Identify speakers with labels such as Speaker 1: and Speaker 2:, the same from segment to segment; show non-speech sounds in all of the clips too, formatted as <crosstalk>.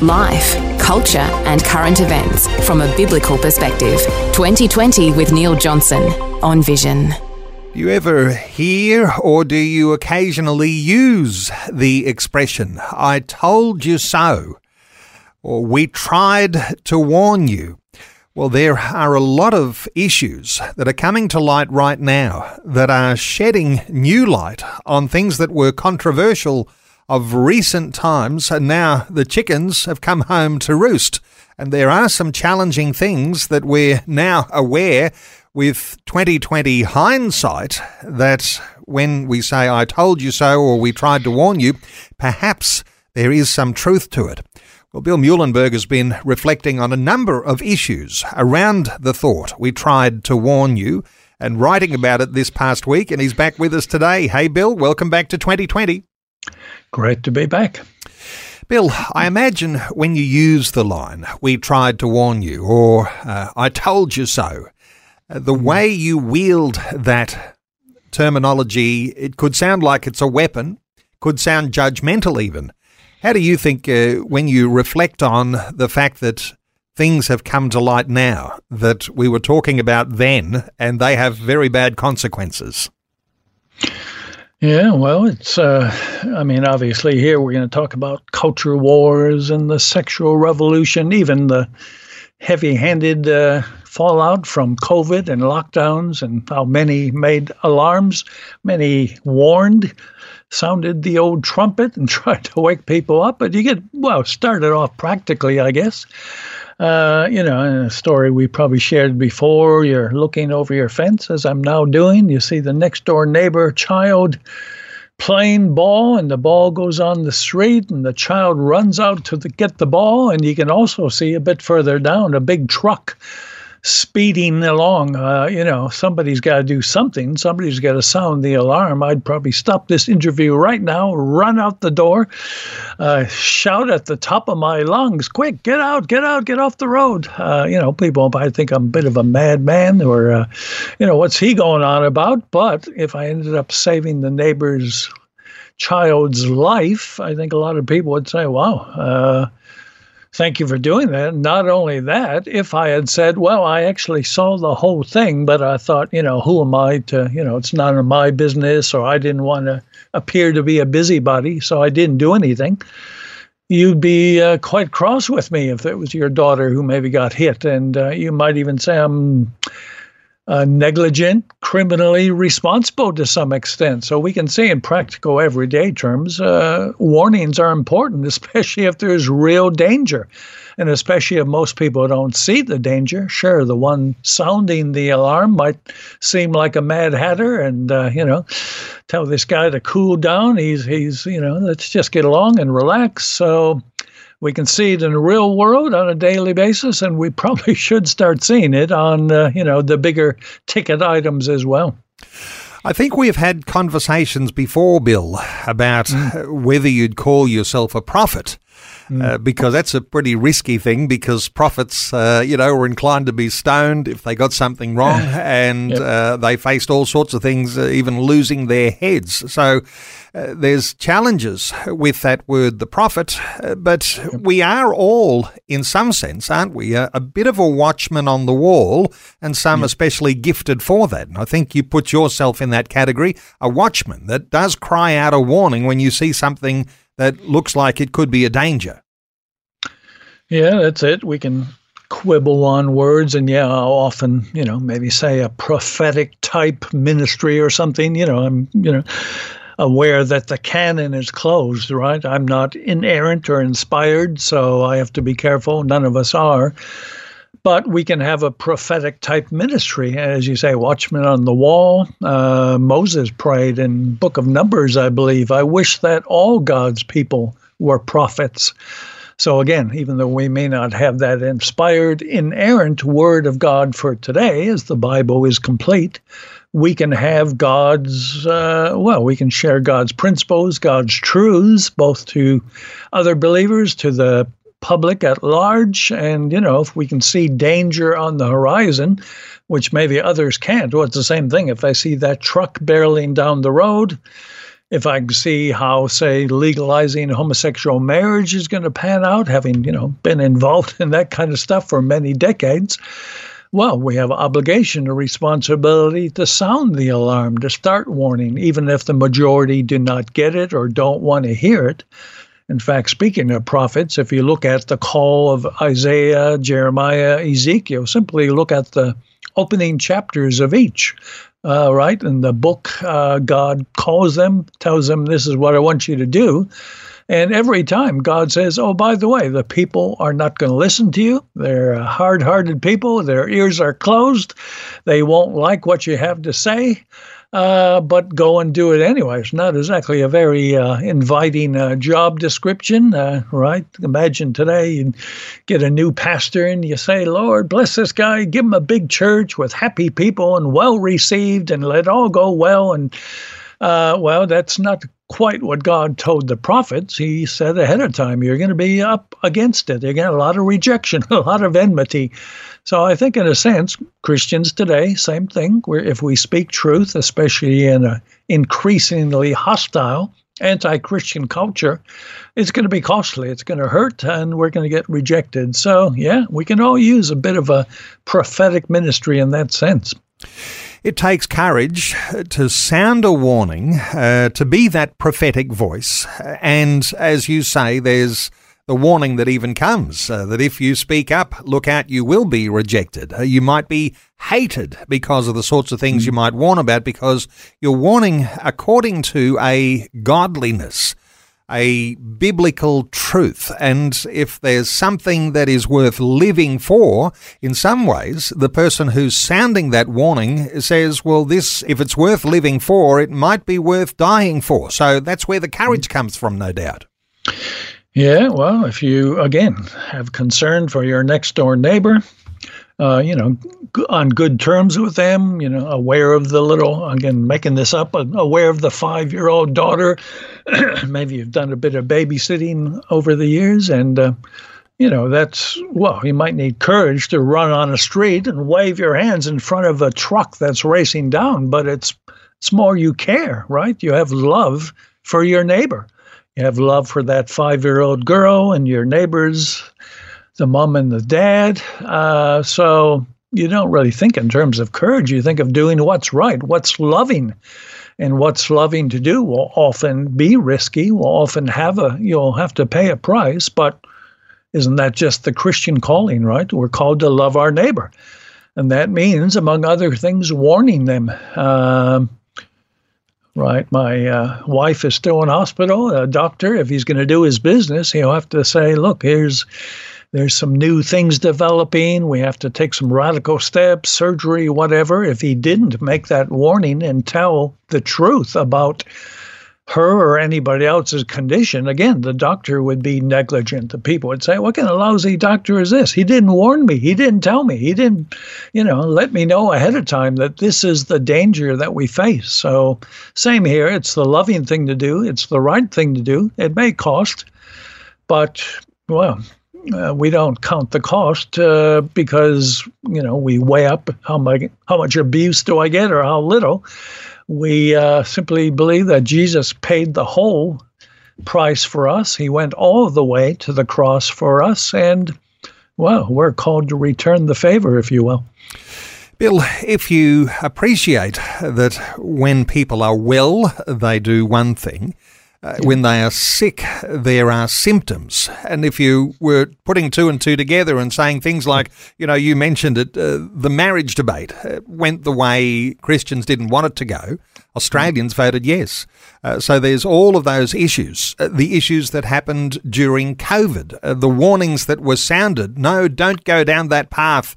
Speaker 1: Life, culture, and current events from a biblical perspective. 2020 with Neil Johnson on Vision.
Speaker 2: Do you ever hear or do you occasionally use the expression, I told you so, or we tried to warn you? Well, there are a lot of issues that are coming to light right now that are shedding new light on things that were controversial of recent times, and now the chickens have come home to roost. And there are some challenging things that we're now aware with 2020 hindsight that when we say, I told you so, or we tried to warn you, perhaps there is some truth to it. Well, Bill Muehlenberg has been reflecting on a number of issues around the thought, we tried to warn you, and writing about it this past week, and he's back with us today. Hey, Bill, welcome back to 2020.
Speaker 3: Great to be back.
Speaker 2: Bill, I imagine when you use the line, we tried to warn you, or uh, I told you so, uh, the way you wield that terminology, it could sound like it's a weapon, could sound judgmental even. How do you think, uh, when you reflect on the fact that things have come to light now that we were talking about then and they have very bad consequences?
Speaker 3: Yeah, well, it's, uh, I mean, obviously, here we're going to talk about culture wars and the sexual revolution, even the heavy handed uh, fallout from COVID and lockdowns, and how many made alarms, many warned, sounded the old trumpet and <laughs> tried to wake people up. But you get, well, started off practically, I guess uh, you know, a story we probably shared before. You're looking over your fence, as I'm now doing. You see the next door neighbor child playing ball, and the ball goes on the street, and the child runs out to the, get the ball. And you can also see a bit further down a big truck speeding along. Uh, you know, somebody's got to do something. Somebody's got to sound the alarm. I'd probably stop this interview right now, run out the door, uh, shout at the top of my lungs, "Quick, get out! Get out! Get off the road!" Uh, you know, people might think I'm a bit of a madman, or uh, you know, what's he going on about? But if I ended up saving the neighbor's child's life, I think a lot of people would say, "Wow." Thank you for doing that. Not only that, if I had said, well, I actually saw the whole thing, but I thought, you know, who am I to, you know, it's none of my business, or I didn't want to appear to be a busybody, so I didn't do anything. You'd be uh, quite cross with me if it was your daughter who maybe got hit, and uh, you might even say I'm uh, negligent, criminally responsible to some extent. So we can say in practical everyday terms, uh, warnings are important, <laughs> especially if there's real danger. And especially if most people don't see the danger. Sure, the one sounding the alarm might seem like a mad hatter and, uh, you know, tell this guy to cool down. He's, he's, you know, let's just get along and relax. So, we can see it in the real world on a daily basis, and we <laughs> probably should start seeing it on uh, you know the bigger ticket items as well.
Speaker 2: I think we've had conversations before, Bill, about mm. whether you'd call yourself a prophet. Mm. Uh, because that's a pretty risky thing. Because prophets, uh, you know, were inclined to be stoned if they got something wrong, <laughs> and yep. uh, they faced all sorts of things, uh, even losing their heads. So uh, there's challenges with that word, the prophet. Uh, but we are all, in some sense, aren't we, a, a bit of a watchman on the wall, and some yep. especially gifted for that. And I think you put yourself in that category, a watchman that does cry out a warning when you see something that looks like it could be a danger.
Speaker 3: Yeah, that's it. We can quibble on words and yeah i'll often you know maybe say a prophetic type ministry or something you know i'm you know aware that the canon is closed right i'm not inerrant or inspired so i have to be careful none of us are but we can have a prophetic type ministry. As you say watchman on the wall. Uh, moses prayed in book of numbers i believe. I wish that all god's people were prophets. So, again, even though we may not have that inspired, inerrant word of God for today, as the Bible is complete, we can have God's, uh, well, we can share God's principles, God's truths, both to other believers, to the public at large. And, you know, if we can see danger on the horizon, which maybe others can't, well, it's the same thing. If I see that truck barreling down the road, if I can see how, say, legalizing homosexual marriage is going to pan out, having, you know, been involved <laughs> in that kind of stuff for many decades, well, we have obligation or responsibility to sound the alarm, to start warning, even if the majority do not get it or don't want to hear it. In fact, speaking of prophets, if you look at the call of Isaiah, Jeremiah, Ezekiel, simply look at the opening chapters of each uh, right? In the book, uh, God calls them, tells them, This is what I want you to do. And every time God says, Oh, by the way, the people are not going to listen to you. They're hard hearted people. Their ears are closed. They won't like what you have to say uh, but go and do it anyway. It's not exactly a very uh, inviting uh, job description, uh, right? Imagine today you get a new pastor and you say, Lord, bless this guy, give him a big church with happy people and well received and let all go well. And uh, well, that's not quite what God told the prophets. He said ahead of time, you're going to be up against it. You're going to a lot of rejection, <laughs> a lot of enmity. So I think, in a sense, Christians today, same thing. Where if we speak truth, especially in an increasingly hostile anti-Christian culture, it's going to be costly. It's going to hurt, and we're going to get rejected. So yeah, we can all use a bit of a prophetic ministry in that sense.
Speaker 2: It takes courage to sound a warning, uh, to be that prophetic voice. And as you say, there's the warning that even comes uh, that if you speak up, look out, you will be rejected. Uh, you might be hated because of the sorts of things you might warn about because you're warning according to a godliness a biblical truth. And if there's something that is worth living for, in some ways, the person who's sounding that warning says, well, this, if it's worth living for, it might be worth dying for. So that's where the courage mm. comes from, no doubt.
Speaker 3: Yeah, well, if you, again, have concern for your next door neighbor, uh, you know, on good terms with them, you know, aware of the little, again, making this up, uh, aware of the five year old daughter. <clears throat> Maybe you've done a bit of babysitting over the years, and, uh, you know, that's, well, you might need courage to run on a street and wave your hands in front of a truck that's racing down, but it's, it's more you care, right? You have love for your neighbor. You have love for that five year old girl and your neighbors the mom and the dad. Uh, so you don't really think in terms of courage. You think of doing what's right, what's loving. And what's loving to do will often be risky, will often have a, you'll have to pay a price, but isn't that just the Christian calling, right? We're called to love our neighbor. And that means, among other things, warning them. Um, right? My uh, wife is still in hospital. A doctor, if he's going to do his business, he'll have to say, look, here's there's some new things developing. We have to take some radical steps, surgery, whatever. If he didn't make that warning and tell the truth about her or anybody else's condition, again, the doctor would be negligent. The people would say, What kind of lousy doctor is this? He didn't warn me. He didn't tell me. He didn't, you know, let me know ahead of time that this is the danger that we face. So, same here. It's the loving thing to do, it's the right thing to do. It may cost, but, well, uh, we don't count the cost uh, because you know we weigh up how much how much abuse do I get or how little. We uh, simply believe that Jesus paid the whole price for us. He went all the way to the cross for us, and well, we're called to return the favor, if you will.
Speaker 2: Bill, if you appreciate that when people are well, they do one thing uh, when they are sick, there are symptoms. And if you were putting two and two together and saying things like, you know, you mentioned it, uh, the marriage debate uh, went the way Christians didn't want it to go. Australians voted yes. Uh, so there's all of those issues. Uh, the issues that happened during COVID, uh, the warnings that were sounded no, don't go down that path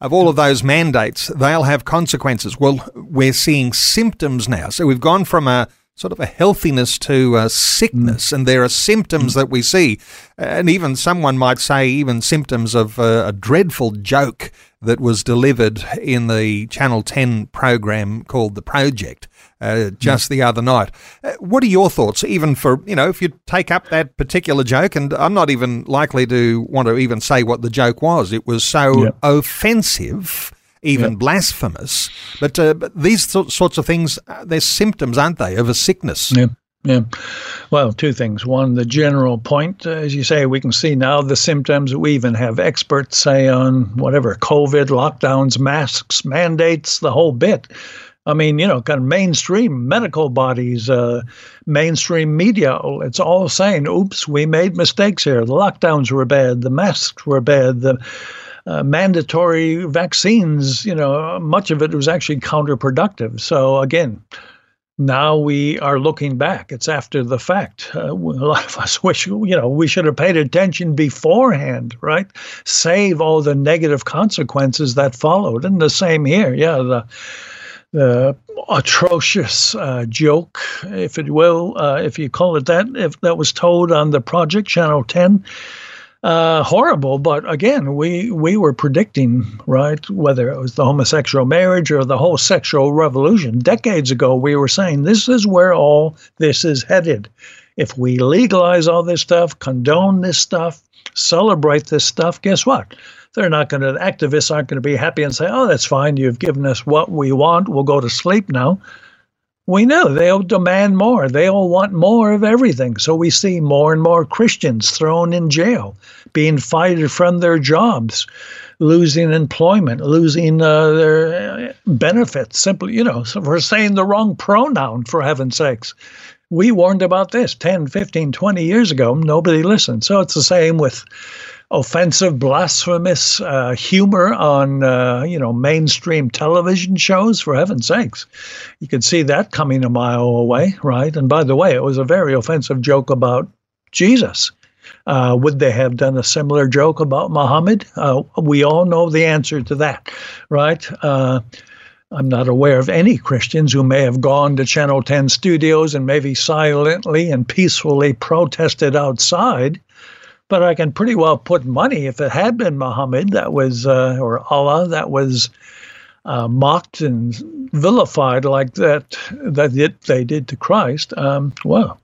Speaker 2: of all of those mandates, they'll have consequences. Well, we're seeing symptoms now. So we've gone from a sort of a healthiness to uh, sickness, mm. and there are symptoms mm. that we see, and even someone might say even symptoms of uh, a dreadful joke that was delivered in the Channel 10 program called The Project. Uh, just mm. the other night. Uh, what are your thoughts, even for, you know, if you take up that particular joke? And I'm not even likely to want to even say what the joke was. It was so yep. offensive even blasphemous. But, uh, but these sorts of things, uh, they're symptoms, aren't they, of a sickness?
Speaker 3: Yeah. Yeah. Well, two things. One, the general point, uh, as you say, we can see now the symptoms. We even have experts say on whatever COVID, lockdowns, masks, mandates, the whole bit. I mean, you know, kind of mainstream medical bodies, uh, mainstream media, it's all saying, oops, we made mistakes here. The lockdowns were bad, the masks were bad, the uh, mandatory vaccines, you know, much of it was actually counterproductive. So again, now we are looking back. It's after the fact. Uh, a lot of <laughs> us wish, you know, we should have paid attention beforehand, right? Save all the negative consequences that followed. And the same here. Yeah, the the atrocious uh, joke, if it will, uh, if you call it that, if that was told on the Project Channel 10 uh, horrible. But again, we we were predicting right whether it was the homosexual marriage or the whole sexual revolution decades ago. We were saying this is where all this is headed. If we legalize all this stuff, condone this stuff, celebrate this stuff, guess what? They're not going to. Activists aren't going to be happy and say, "Oh, that's fine. You've given us what we want. We'll go to sleep now." We know they'll demand more. They'll want more of everything. So we see more and more Christians thrown in jail, being fired from their jobs, losing employment, losing uh, their benefits, simply, you know, for saying the wrong pronoun, for heaven's sakes. We warned about this 10, 15, 20 years ago. Nobody listened. So it's the same with offensive, blasphemous uh, humor on uh, you know mainstream television shows. For heaven's sakes, you could see that coming a mile away, right? And by the way, it was a very offensive joke about Jesus. Uh, would they have done a similar joke about Muhammad? Uh, we all know the answer to that, right? Uh, I'm not aware of any Christians who may have gone to Channel 10 studios and maybe silently and peacefully protested outside but I can pretty well put money if it had been Muhammad that was uh, or Allah that was uh, mocked and vilified like that that it, they did to Christ. Um, well,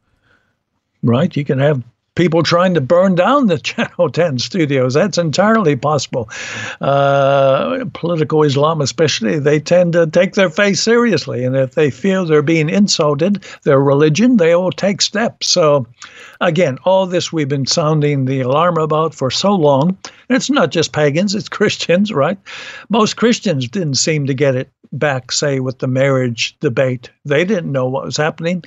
Speaker 3: right? You can have people trying to burn down the <laughs> Channel 10 studios. That's entirely possible. Uh, political Islam, especially, they tend to take their faith seriously. And if they feel they're being insulted, their religion, they will take steps. So, again, all this we've been sounding the alarm about for so long. And it's not just pagans, it's <laughs> Christians, right? Most Christians didn't seem to get it back, say, with the marriage debate. They didn't know what was happening.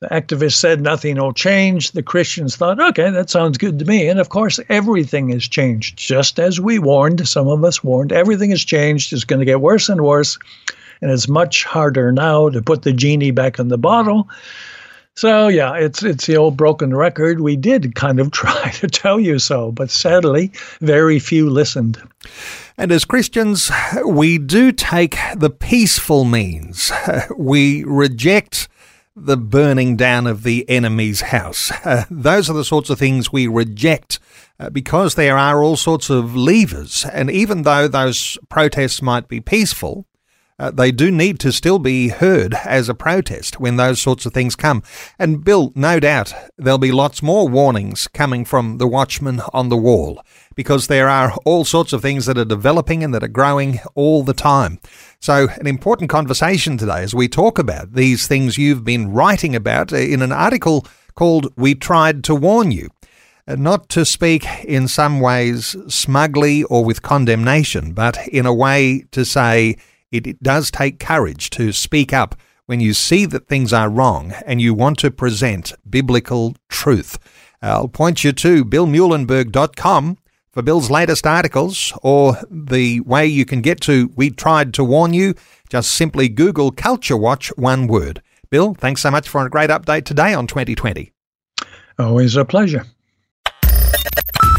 Speaker 3: The activists said nothing will change. The Christians thought, okay, that sounds good to me. And of course, everything has changed, just as we warned. Some of us warned. Everything has changed. It's going to get worse and worse. And it's much harder now to put the genie back in the bottle. So yeah, it's it's the old broken record. We did kind of <laughs> try to tell you so, but sadly, very few listened.
Speaker 2: And as Christians, we do take the peaceful means. <laughs> We reject the burning down of the enemy's house. <laughs> Uh, those are the sorts of things we reject uh, because there are all sorts of levers. And even though those protests might be peaceful, uh, they do need to still be heard as a protest when those sorts of things come. And Bill, no doubt there'll be lots more warnings coming from the watchman on the wall because there are all sorts of things that are developing and that are growing all the time. So, an important conversation today as we talk about these things you've been writing about in an article called We Tried to Warn You. Uh, not to speak in some ways smugly or with condemnation, but in a way to say it does take courage to speak up when you see that things are wrong and you want to present biblical truth. I'll point you to billmuehlenberg.com for Bill's latest articles or the way you can get to We Tried to Warn You, just simply Google Culture Watch one word. Bill, thanks so much for a great update today on 2020.
Speaker 3: Always a pleasure.